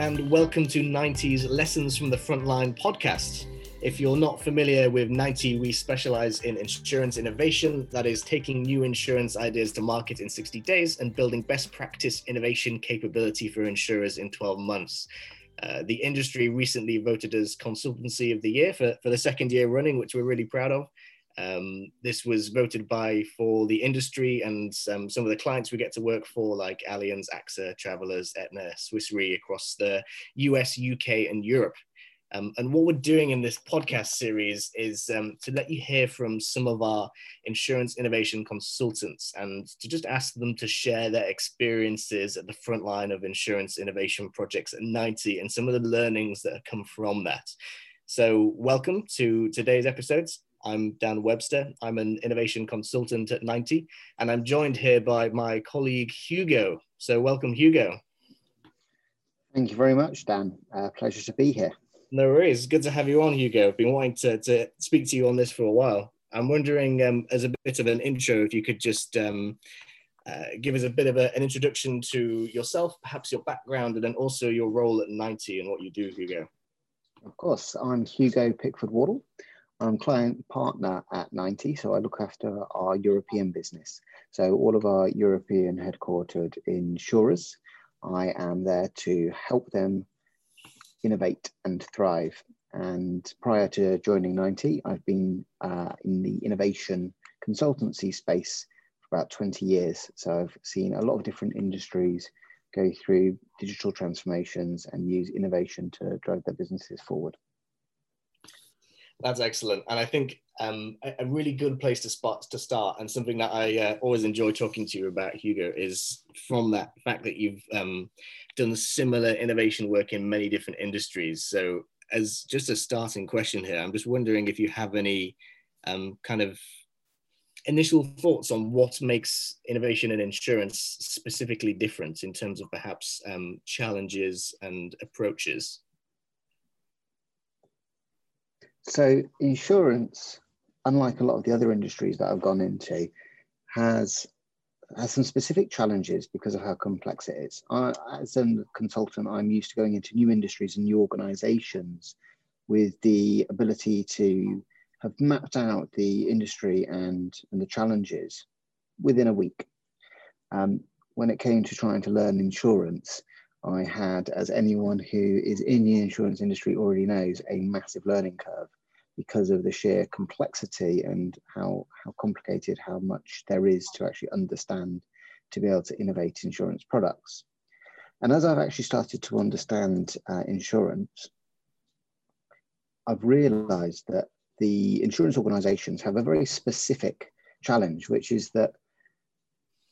and welcome to 90's Lessons from the Frontline podcast. If you're not familiar with 90, we specialize in insurance innovation, that is, taking new insurance ideas to market in 60 days and building best practice innovation capability for insurers in 12 months. Uh, the industry recently voted as Consultancy of the Year for, for the second year running, which we're really proud of. Um, this was voted by for the industry and um, some of the clients we get to work for, like Allianz, AXA, Travelers, Aetna, Swiss Re across the US, UK, and Europe. Um, and what we're doing in this podcast series is um, to let you hear from some of our insurance innovation consultants and to just ask them to share their experiences at the front line of insurance innovation projects at 90 and some of the learnings that have come from that. So, welcome to today's episodes. I'm Dan Webster. I'm an innovation consultant at 90, and I'm joined here by my colleague Hugo. So, welcome, Hugo. Thank you very much, Dan. Uh, pleasure to be here. No worries. Good to have you on, Hugo. I've been wanting to, to speak to you on this for a while. I'm wondering, um, as a bit of an intro, if you could just um, uh, give us a bit of a, an introduction to yourself, perhaps your background, and then also your role at 90 and what you do, Hugo. Of course. I'm Hugo Pickford Wardle. I'm client partner at 90, so I look after our European business. So all of our European headquartered insurers, I am there to help them innovate and thrive. And prior to joining 90, I've been uh, in the innovation consultancy space for about 20 years. So I've seen a lot of different industries go through digital transformations and use innovation to drive their businesses forward. That's excellent, and I think um, a, really good place to spot to start, and something that I uh, always enjoy talking to you about, Hugo, is from that fact that you've um, done similar innovation work in many different industries. So, as just a starting question here, I'm just wondering if you have any um, kind of initial thoughts on what makes innovation and insurance specifically different in terms of perhaps um, challenges and approaches. So insurance, unlike a lot of the other industries that I've gone into, has has some specific challenges because of how complex it is. I, as a consultant, I'm used to going into new industries and new organizations with the ability to have mapped out the industry and, and the challenges within a week. Um, when it came to trying to learn insurance, I had, as anyone who is in the insurance industry already knows, a massive learning curve because of the sheer complexity and how, how complicated, how much there is to actually understand to be able to innovate insurance products. And as I've actually started to understand uh, insurance, I've realized that the insurance organizations have a very specific challenge, which is that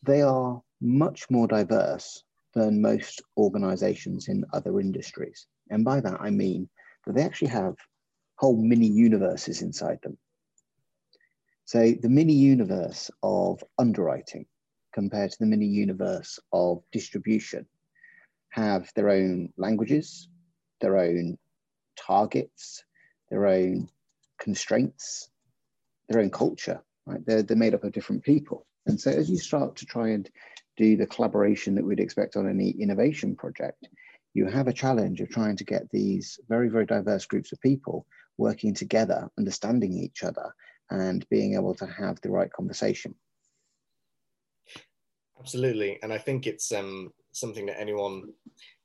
they are much more diverse than most organizations in other industries. And by that, I mean that they actually have whole mini universes inside them. So the mini universe of underwriting compared to the mini universe of distribution have their own languages, their own targets, their own constraints, their own culture, right? They're, they're made up of different people. And so as you start to try and do the collaboration that we'd expect on any innovation project, you have a challenge of trying to get these very, very diverse groups of people working together, understanding each other, and being able to have the right conversation. Absolutely, and I think it's um, something that anyone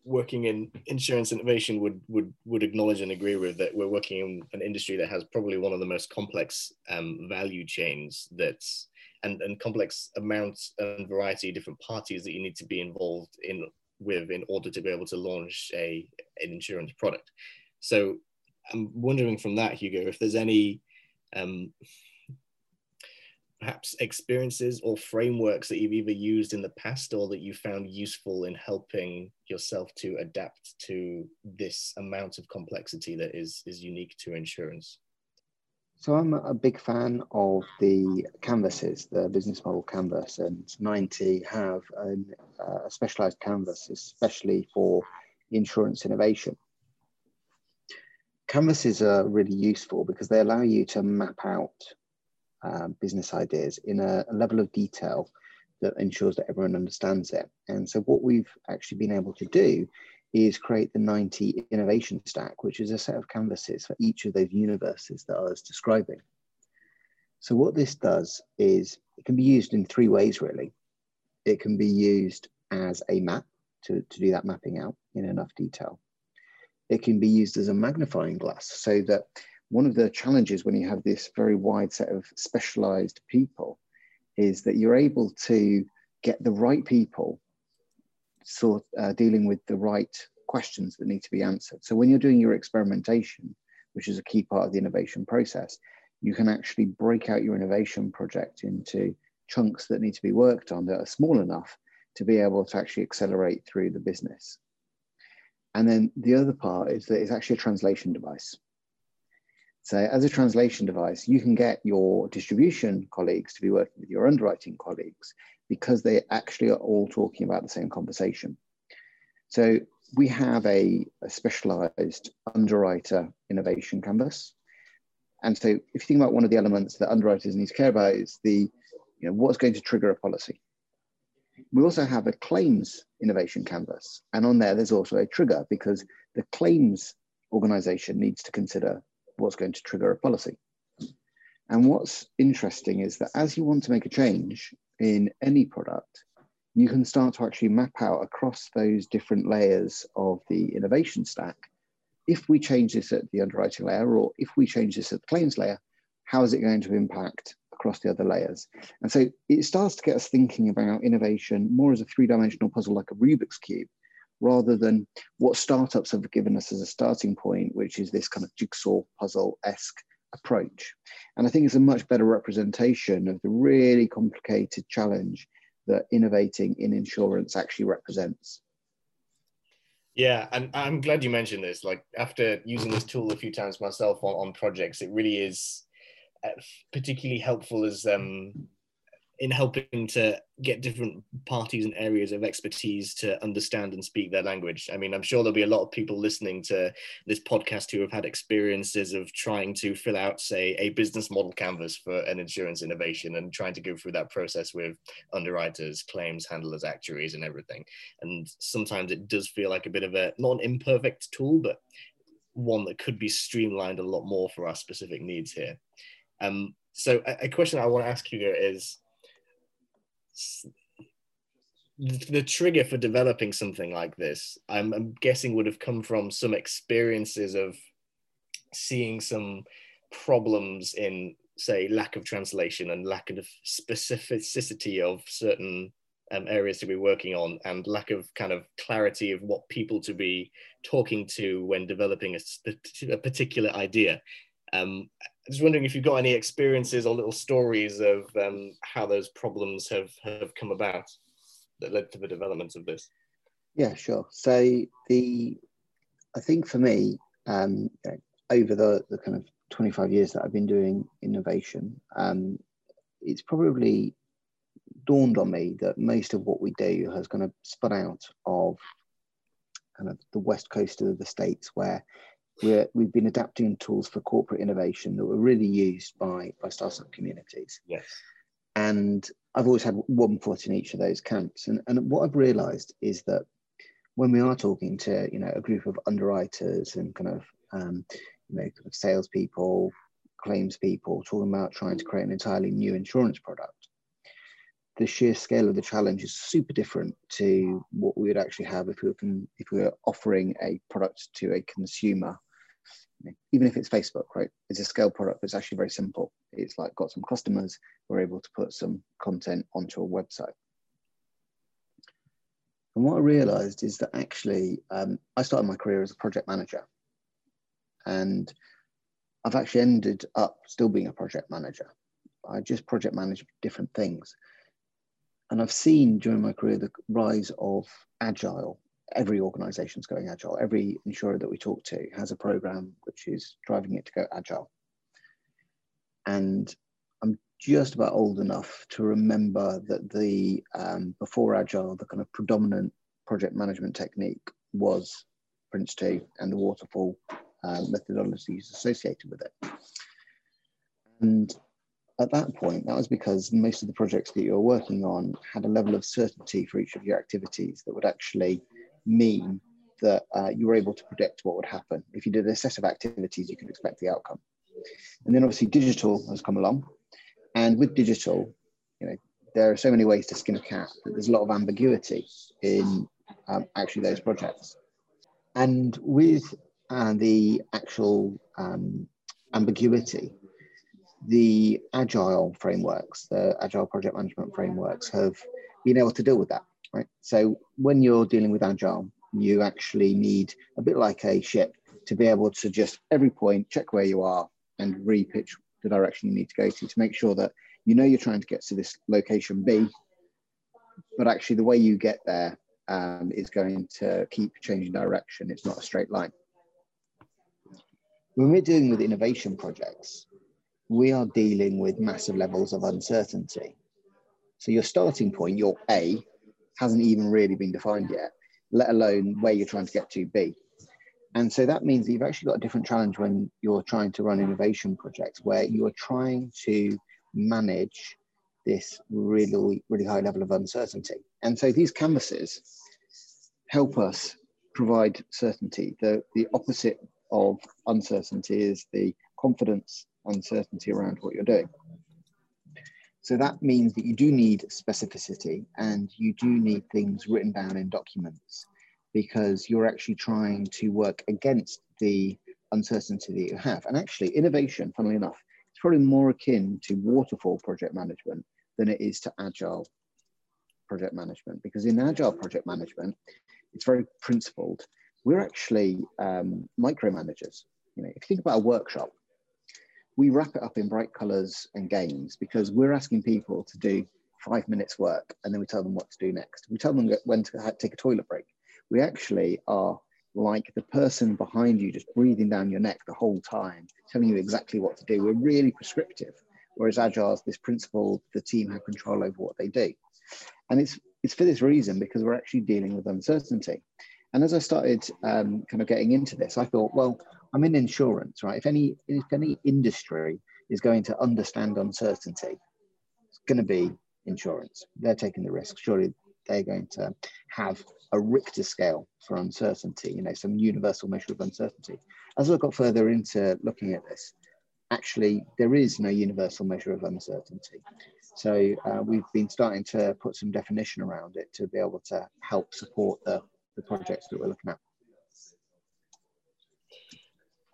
working in insurance innovation would would would acknowledge and agree with that we're working in an industry that has probably one of the most complex um, value chains that's and, and complex amounts and variety of different parties that you need to be involved in with in order to be able to launch a an insurance product. So I'm wondering from that, Hugo, if there's any um, perhaps experiences or frameworks that you've either used in the past or that you found useful in helping yourself to adapt to this amount of complexity that is is unique to insurance. So I'm a big fan of the canvases, the business model canvas, and 90 have uh, a specialized canvas, especially for insurance innovation. Canvases are really useful because they allow you to map out uh, business ideas in a, a level of detail that ensures that everyone understands it. And so what we've actually been able to do is create the 90 innovation stack, which is a set of canvases for each of those universes that I was describing. So what this does is it can be used in three ways, really. It can be used as a map to, to do that mapping out in enough detail. It can be used as a magnifying glass so that one of the challenges when you have this very wide set of specialized people is that you're able to get the right people sort uh, dealing with the right questions that need to be answered. So when you're doing your experimentation, which is a key part of the innovation process, you can actually break out your innovation project into chunks that need to be worked on that are small enough to be able to actually accelerate through the business. And then the other part is that it's actually a translation device. So as a translation device, you can get your distribution colleagues to be working with your underwriting colleagues because they actually are all talking about the same conversation. So we have a, a specialized underwriter innovation canvas. And so if you think about one of the elements that underwriters need to care about is the, you know, what's going to trigger a policy. We also have a claims innovation canvas. And on there, there's also a trigger because the claims organization needs to consider what's going to trigger a policy. And what's interesting is that as you want to make a change in any product, you can start to actually map out across those different layers of the innovation stack. If we change this at the underwriting layer, or if we change this at the claims layer, how is it going to impact across the other layers? And so it starts to get us thinking about innovation more as a three dimensional puzzle like a Rubik's Cube, rather than what startups have given us as a starting point, which is this kind of jigsaw puzzle esque approach. And I think it's a much better representation of the really complicated challenge that innovating in insurance actually represents. Yeah, and I'm glad you mentioned this. Like after using this tool a few times myself on, on projects, it really is uh, particularly helpful as um, in helping to get different parties and areas of expertise to understand and speak their language. I mean, I'm sure there'll be a lot of people listening to this podcast who have had experiences of trying to fill out, say, a business model canvas for an insurance innovation and trying to go through that process with underwriters, claims handlers, actuaries, and everything. And sometimes it does feel like a bit of a not an imperfect tool, but one that could be streamlined a lot more for our specific needs here. Um, so a, question I want to ask you is the trigger for developing something like this, I'm, I'm, guessing, would have come from some experiences of seeing some problems in, say, lack of translation and lack of specificity of certain um, areas to be working on, and lack of kind of clarity of what people to be talking to when developing a, a particular idea. Um, I was wondering if you've got any experiences or little stories of um, how those problems have, have come about that led to the development of this. Yeah, sure. So the, I think for me, um, over the, the kind of 25 years that I've been doing innovation, um, it's probably dawned on me that most of what we do has kind of spun out of kind of the west coast of the states where we're, we've been adapting tools for corporate innovation that were really used by, by startup communities. Yes. And I've always had one foot in each of those camps. And, and what I've realized is that when we are talking to, you know, a group of underwriters and kind of, um, you know, kind of salespeople, claims people, talking about trying to create an entirely new insurance product, the sheer scale of the challenge is super different to what we would actually have if we were, if we were offering a product to a consumer even if it's Facebook, right? It's a scale product, but it's actually very simple. It's like got some customers, we're able to put some content onto a website. And what I realized is that actually, um, I started my career as a project manager. And I've actually ended up still being a project manager. I just project manage different things. And I've seen during my career the rise of agile. Every organization is going agile. Every insurer that we talk to has a program which is driving it to go agile. And I'm just about old enough to remember that the um, before agile, the kind of predominant project management technique was Prince 2 and the waterfall uh, methodologies associated with it. And at that point, that was because most of the projects that you were working on had a level of certainty for each of your activities that would actually mean that uh, you were able to predict what would happen. If you did a set of activities, you could expect the outcome. And then obviously digital has come along. And with digital, you know, there are so many ways to skin a cat that there's a lot of ambiguity in um, actually those projects. And with uh, the actual um, ambiguity, the agile frameworks, the agile project management frameworks have been able to deal with that, right? So when you're dealing with agile, you actually need a bit like a ship to be able to just every point check where you are and repitch the direction you need to go to to make sure that you know you're trying to get to this location B, but actually the way you get there um, is going to keep changing direction. It's not a straight line. When we're dealing with innovation projects, we are dealing with massive levels of uncertainty. So your starting point, your A, hasn't even really been defined yet, let alone where you're trying to get to B. And so that means that you've actually got a different challenge when you're trying to run innovation projects where you're trying to manage this really, really high level of uncertainty. And so these canvases help us provide certainty. The, the opposite of uncertainty is the confidence uncertainty around what you're doing. So that means that you do need specificity and you do need things written down in documents because you're actually trying to work against the uncertainty that you have. And actually, innovation, funnily enough, is probably more akin to waterfall project management than it is to agile project management. Because in agile project management, it's very principled. We're actually um, micromanagers. You know, if you think about a workshop, we wrap it up in bright colors and games because we're asking people to do five minutes work and then we tell them what to do next. We tell them when to take a toilet break. We actually are like the person behind you just breathing down your neck the whole time, telling you exactly what to do. We're really prescriptive. Whereas Agile is this principle, the team have control over what they do. And it's, it's for this reason because we're actually dealing with uncertainty. And as I started um, kind of getting into this, I thought, well, I'm in insurance, right? If any if any industry is going to understand uncertainty, it's going to be insurance. They're taking the risk. Surely they're going to have a Richter scale for uncertainty, you know, some universal measure of uncertainty. As I got further into looking at this, actually there is no universal measure of uncertainty. So uh, we've been starting to put some definition around it to be able to help support the, the projects that we're looking at.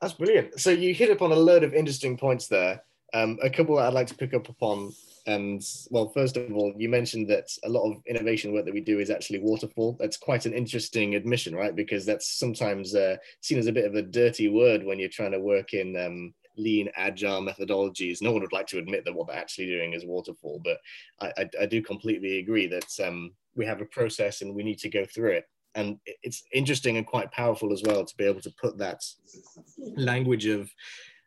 That's brilliant. So you hit upon a load of interesting points there. Um, a couple that I'd like to pick up upon. And well, first of all, you mentioned that a lot of innovation work that we do is actually waterfall. That's quite an interesting admission, right? Because that's sometimes uh, seen as a bit of a dirty word when you're trying to work in um, lean, agile methodologies. No one would like to admit that what they're actually doing is waterfall, but I, I, I do completely agree that um, we have a process and we need to go through it and it's interesting and quite powerful as well to be able to put that language of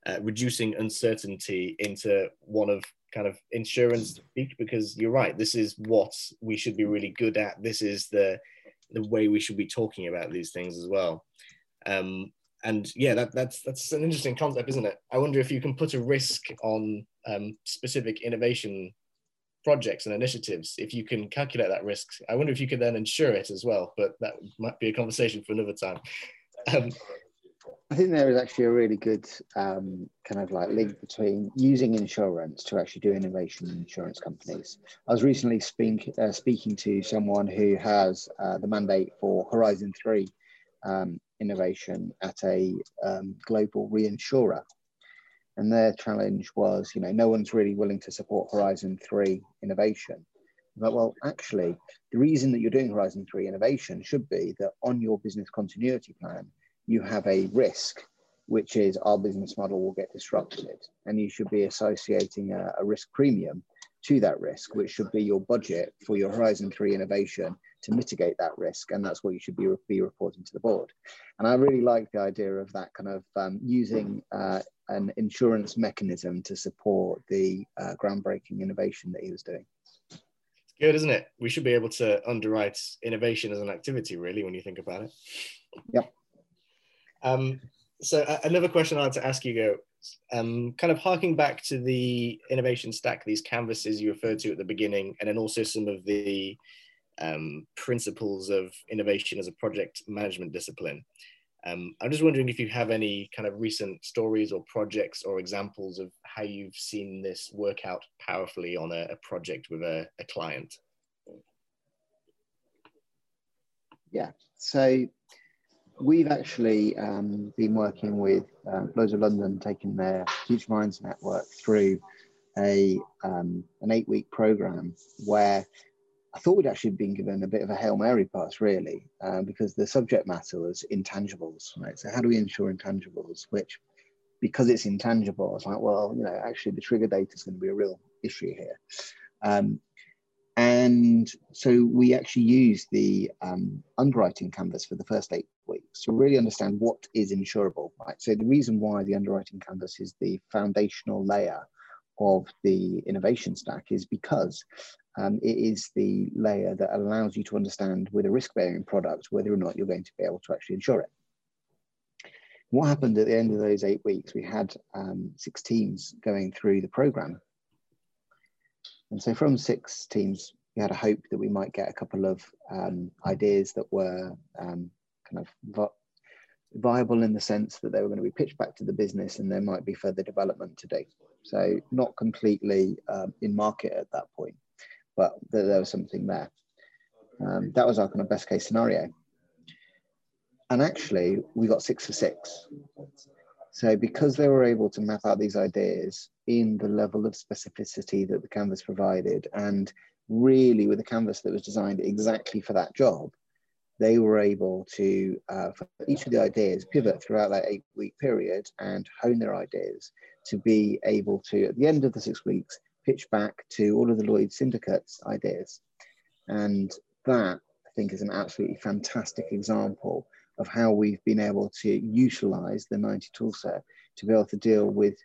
uh, reducing uncertainty into one of kind of insurance speak because you're right this is what we should be really good at. This is the the way we should be talking about these things as well. Um, and yeah that, that's that's an interesting concept isn't it? I wonder if you can put a risk on um, specific innovation projects and initiatives if you can calculate that risk i wonder if you could then insure it as well but that might be a conversation for another time. Um, i think there is actually a really good um, kind of like link between using insurance to actually do innovation in insurance companies. I was recently speak, uh, speaking to someone who has uh, the mandate for horizon 3 um, innovation at a um, global reinsurer and their challenge was, you know, no one's really willing to support Horizon 3 innovation. But well, actually, the reason that you're doing Horizon 3 innovation should be that on your business continuity plan, you have a risk, which is our business model will get disrupted. And you should be associating a, a risk premium to that risk, which should be your budget for your Horizon 3 innovation to mitigate that risk. And that's what you should be, be reporting to the board. And I really like the idea of that kind of um, using uh, an insurance mechanism to support the uh, groundbreaking innovation that he was doing. It's good, isn't it? We should be able to underwrite innovation as an activity, really, when you think about it. Yep. Um, so uh, another question I had to ask you, go, um, kind of harking back to the innovation stack, these canvases you referred to at the beginning, and then also some of the um, principles of innovation as a project management discipline. Um, I'm just wondering if you have any kind of recent stories or projects or examples of how you've seen this work out powerfully on a, a project with a, a client. Yeah, so we've actually um, been working with uh, Lloyd's of London, taking their Future Minds network through a um, an eight week program where I thought we'd actually been given a bit of a hail mary pass, really, uh, because the subject matter was intangibles. Right, so how do we insure intangibles? Which, because it's intangible, it's like, well, you know, actually the trigger data is going to be a real issue here. Um, and so we actually use the um, underwriting canvas for the first eight weeks to really understand what is insurable. Right. So the reason why the underwriting canvas is the foundational layer of the innovation stack is because um, it is the layer that allows you to understand with a risk-bearing product whether or not you're going to be able to actually insure it. What happened at the end of those eight weeks? We had um, six teams going through the program. And so from six teams, we had a hope that we might get a couple of um, ideas that were um, kind of viable in the sense that they were going to be pitched back to the business and there might be further development to do. So not completely um, in market at that point, but there, there was something there. Um, that was our kind of best case scenario. And actually, we got six for six. So because they were able to map out these ideas in the level of specificity that the canvas provided, and really with a canvas that was designed exactly for that job, they were able to, uh, for each of the ideas, pivot throughout that eight week period and hone their ideas to be able to, at the end of the six weeks, pitch back to all of the Lloyd syndicates ideas. And that, I think, is an absolutely fantastic example of how we've been able to utilize the 90 toolset to be able to deal with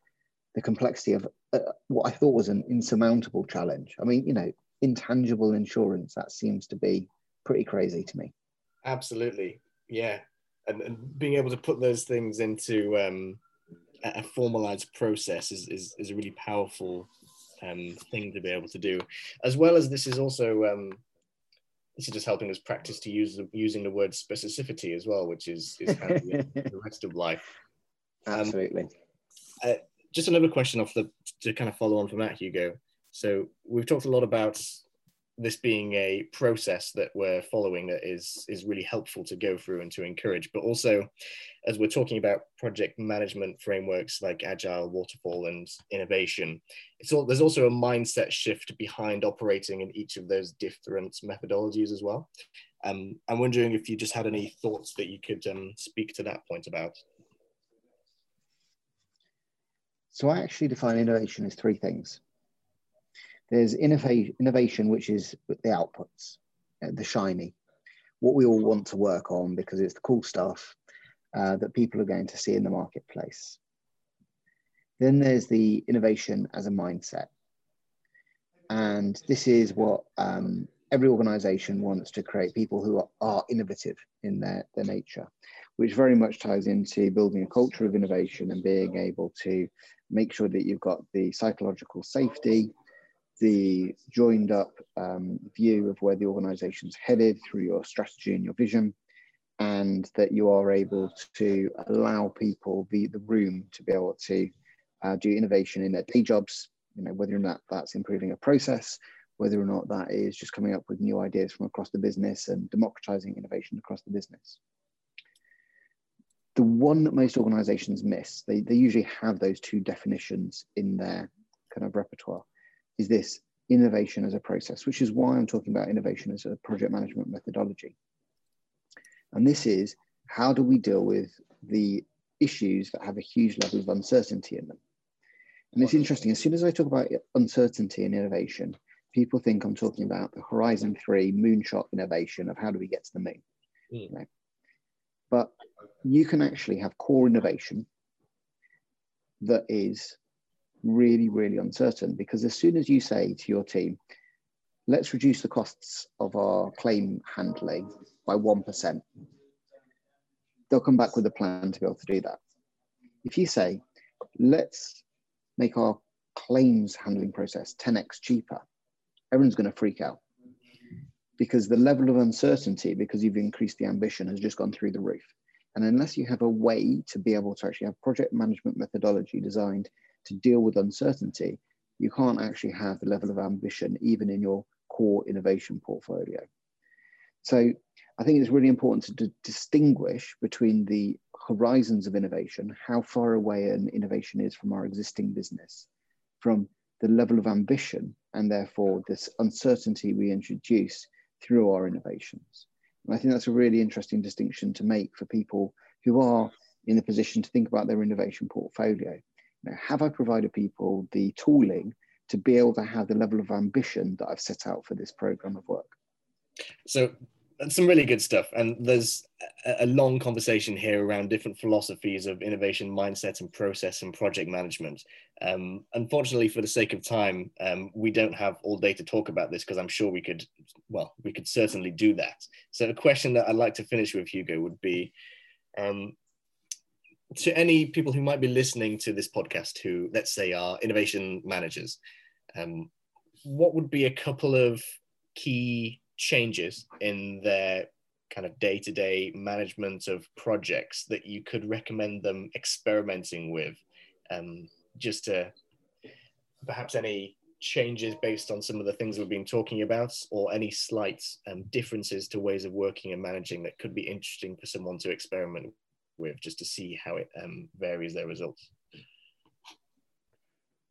the complexity of uh, what I thought was an insurmountable challenge. I mean, you know, intangible insurance, that seems to be pretty crazy to me. Absolutely. Yeah. And, and being able to put those things into um, a formalized process is, is, is a really powerful um, thing to be able to do. As well as this is also, um, this is just helping us practice to use the, using the word specificity as well, which is, is kind of the rest of life. Um, Absolutely. Uh, just another question off the, to kind of follow on from that, Hugo. So we've talked a lot about this being a process that we're following that is is really helpful to go through and to encourage but also as we're talking about project management frameworks like agile waterfall and innovation it's all there's also a mindset shift behind operating in each of those different methodologies as well. Um, i'm wondering if you just had any thoughts that you could um, speak to that point about. So i actually define innovation as three things there's innovation, which is the outputs, uh, the shiny, what we all want to work on because it's the cool stuff uh, that people are going to see in the marketplace. Then there's the innovation as a mindset. And this is what um, every organization wants to create people who are, are innovative in their, their nature, which very much ties into building a culture of innovation and being able to make sure that you've got the psychological safety, the joined up um, view of where the organization's headed through your strategy and your vision, and that you are able to allow people the, the room to be able to uh, do innovation in their day jobs, you know, whether or not that's improving a process, whether or not that is just coming up with new ideas from across the business and democratizing innovation across the business. The one that most organizations miss, they, they usually have those two definitions in their kind of repertoire is this innovation as a process, which is why I'm talking about innovation as a project management methodology. And this is how do we deal with the issues that have a huge level of uncertainty in them? And it's interesting, as soon as I talk about uncertainty and innovation, people think I'm talking about the Horizon 3 moonshot innovation of how do we get to the moon. Mm. Right? But you can actually have core innovation that is really, really uncertain because as soon as you say to your team, let's reduce the costs of our claim handling by 1%, they'll come back with a plan to be able to do that. If you say, let's make our claims handling process 10x cheaper, everyone's going to freak out. because the level of uncertainty, because you've increased the ambition, has just gone through the roof. And unless you have a way to be able to actually have project management methodology designed to deal with uncertainty, you can't actually have the level of ambition even in your core innovation portfolio. So I think it's really important to distinguish between the horizons of innovation, how far away an innovation is from our existing business, from the level of ambition and therefore this uncertainty we introduce through our innovations. And I think that's a really interesting distinction to make for people who are in the position to think about their innovation portfolio. Know, have I provided people the tooling to be able to have the level of ambition that I've set out for this program of work? So some really good stuff. And there's a, long conversation here around different philosophies of innovation mindset and process and project management. Um, unfortunately, for the sake of time, um, we don't have all day to talk about this because I'm sure we could, well, we could certainly do that. So a question that I'd like to finish with, Hugo, would be um, to any people who might be listening to this podcast who, let's say, are innovation managers, um, what would be a couple of key changes in their kind of day-to-day management of projects that you could recommend them experimenting with um, just to perhaps any changes based on some of the things we've been talking about or any slight um, differences to ways of working and managing that could be interesting for someone to experiment with just to see how it um, varies their results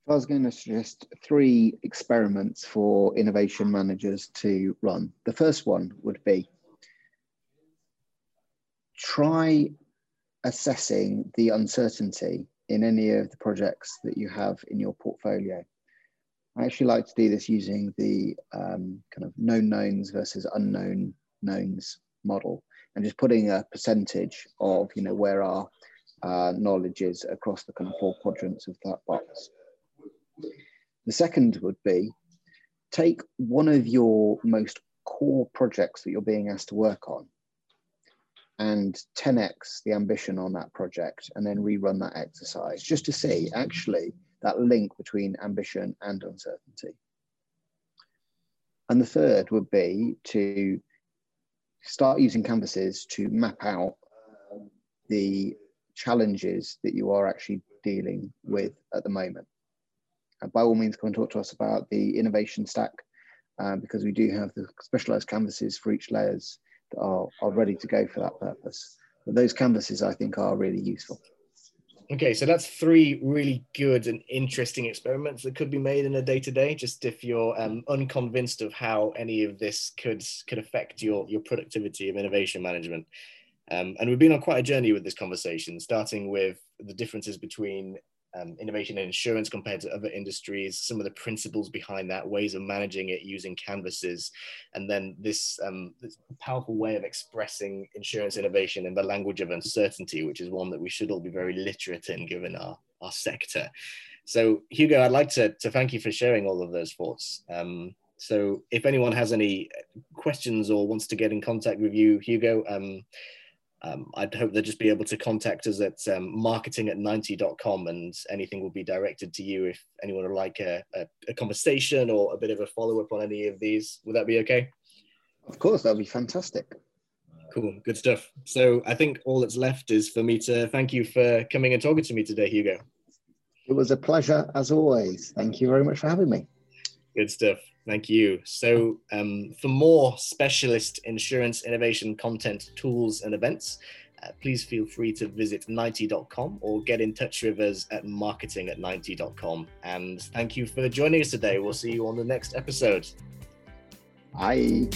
I was going to suggest three experiments for innovation managers to run. The first one would be try assessing the uncertainty in any of the projects that you have in your portfolio. I actually like to do this using the um, kind of known knowns versus unknown knowns model and just putting a percentage of, you know, where our uh, knowledge is across the kind of four quadrants of that box. The second would be take one of your most core projects that you're being asked to work on and 10x the ambition on that project and then rerun that exercise just to see actually that link between ambition and uncertainty. And the third would be to start using canvases to map out the challenges that you are actually dealing with at the moment uh, by all means, come and talk to us about the innovation stack um, because we do have the specialized canvases for each layers that are, are ready to go for that purpose. But those canvases, I think, are really useful. Okay, so that's three really good and interesting experiments that could be made in a day to day. Just if you're um, unconvinced of how any of this could could affect your your productivity of innovation management, um, and we've been on quite a journey with this conversation, starting with the differences between um, innovation in insurance compared to other industries, some of the principles behind that, ways of managing it using canvases, and then this, um, this powerful way of expressing insurance innovation in the language of uncertainty, which is one that we should all be very literate in given our, our sector. So, Hugo, I'd like to, to thank you for sharing all of those thoughts. Um, so, if anyone has any questions or wants to get in contact with you, Hugo, um, I'd hope they'll just be able to contact us at um, marketing at 90.com and anything will be directed to you if anyone would like a, a, a conversation or a bit of a follow up on any of these. Would that be okay? Of course, that'd be fantastic. Cool, good stuff. So I think all that's left is for me to thank you for coming and talking to me today, Hugo. It was a pleasure as always. Thank you very much for having me. Good stuff. Thank you. So, um, for more specialist insurance innovation content, tools, and events, uh, please feel free to visit 90.com or get in touch with us at marketing at 90.com. And thank you for joining us today. We'll see you on the next episode. Bye.